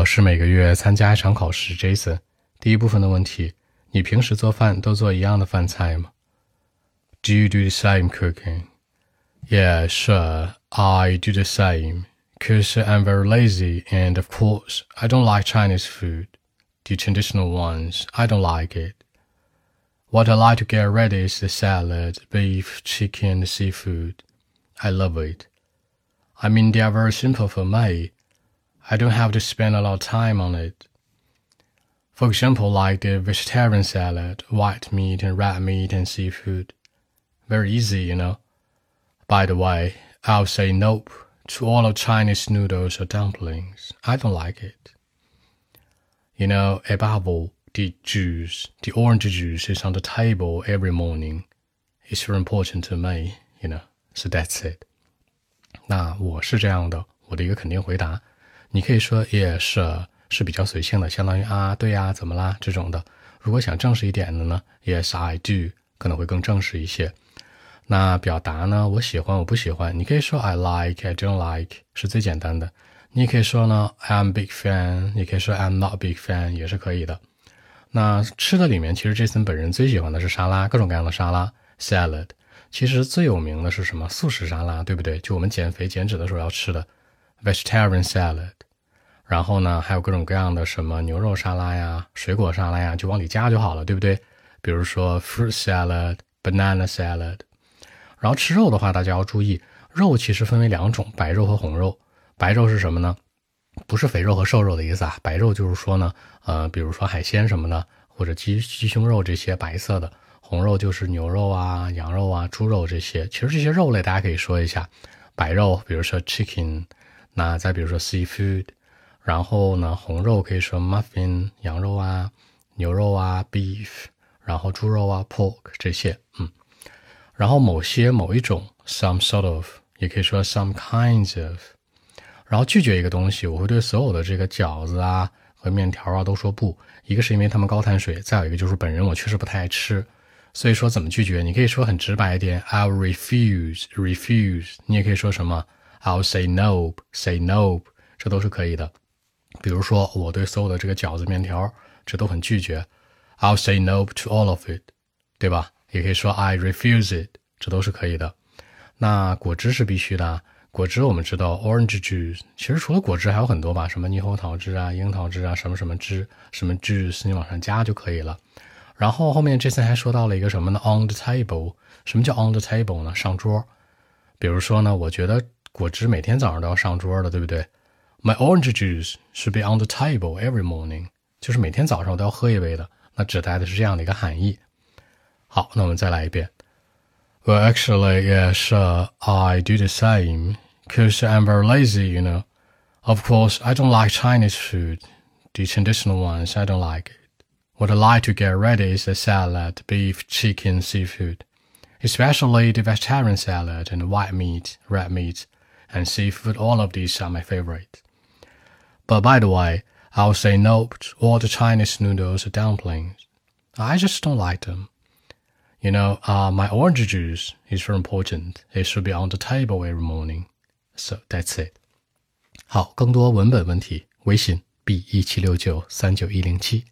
我是每个月参加一场考试，Jason。第一部分的问题，你平时做饭都做一样的饭菜吗？Do you do the same cooking? Yeah, sure. I do the same. Cause I'm very lazy, and of course, I don't like Chinese food. The traditional ones, I don't like it. What I like to get ready is the salad, beef, chicken, seafood. I love it. I mean, they are very simple for me. I don't have to spend a lot of time on it. For example, like the vegetarian salad, white meat and red meat and seafood. Very easy, you know. By the way, I'll say nope to all of Chinese noodles or dumplings. I don't like it. You know, above all, the juice, the orange juice is on the table every morning. It's very important to me, you know. So that's it. 那我是这样的，我的一个肯定回答， 你可以说 yes 是比较随性的，相当于啊，对呀，怎么啦这种的。如果想正式一点的呢，Yes I do 可能会更正式一些。那表达呢，我喜欢，我不喜欢，你可以说 I like I don't like 是最简单的。你也可以说呢，I'm big fan，你可以说 I'm not big fan 也是可以的。那吃的里面，其实 Jason 本人最喜欢的是沙拉，各种各样的沙拉 salad。其实最有名的是什么？素食沙拉，对不对？就我们减肥减脂的时候要吃的 vegetarian salad。然后呢，还有各种各样的什么牛肉沙拉呀、水果沙拉呀，就往里加就好了，对不对？比如说 fruit salad、banana salad。然后吃肉的话，大家要注意，肉其实分为两种，白肉和红肉。白肉是什么呢？不是肥肉和瘦肉的意思啊。白肉就是说呢，呃，比如说海鲜什么的，或者鸡鸡胸肉这些白色的。红肉就是牛肉啊、羊肉啊、猪肉这些。其实这些肉类大家可以说一下，白肉，比如说 chicken，那再比如说 seafood。然后呢，红肉可以说 muffin 羊肉啊、牛肉啊 beef，然后猪肉啊 pork 这些，嗯，然后某些某一种 some sort of 也可以说 some kinds of，然后拒绝一个东西，我会对所有的这个饺子啊和面条啊都说不，一个是因为它们高碳水，再有一个就是本人我确实不太爱吃，所以说怎么拒绝？你可以说很直白一点，I'll refuse refuse，你也可以说什么 I'll say nope, say nope，这都是可以的。比如说，我对所有的这个饺子、面条，这都很拒绝。I'll say nope to all of it，对吧？也可以说 I refuse it，这都是可以的。那果汁是必须的。果汁我们知道，orange juice，其实除了果汁还有很多吧，什么猕猴桃汁啊、樱桃汁啊，什么什么汁，什么 juice，你往上加就可以了。然后后面这次还说到了一个什么呢？On the table，什么叫 on the table 呢？上桌。比如说呢，我觉得果汁每天早上都要上桌的，对不对？My orange juice should be on the table every morning，就是每天早上我都要喝一杯的。那指代的是这样的一个含义。好，那我们再来一遍。Well, actually, yeah, sure, I do the same. Cause I'm very lazy, you know. Of course, I don't like Chinese food. The traditional ones, I don't like it. What I like to get ready is the salad, beef, chicken, seafood. Especially the vegetarian salad and white meat, red meat, and seafood. All of these are my favorite. But by the way, I'll say no to all the Chinese noodles or dumplings. I just don't like them. You know, uh, my orange juice is very important. It should be on the table every morning. So that's it. 好，更多文本问题，微信 b 一七六九三九一零七。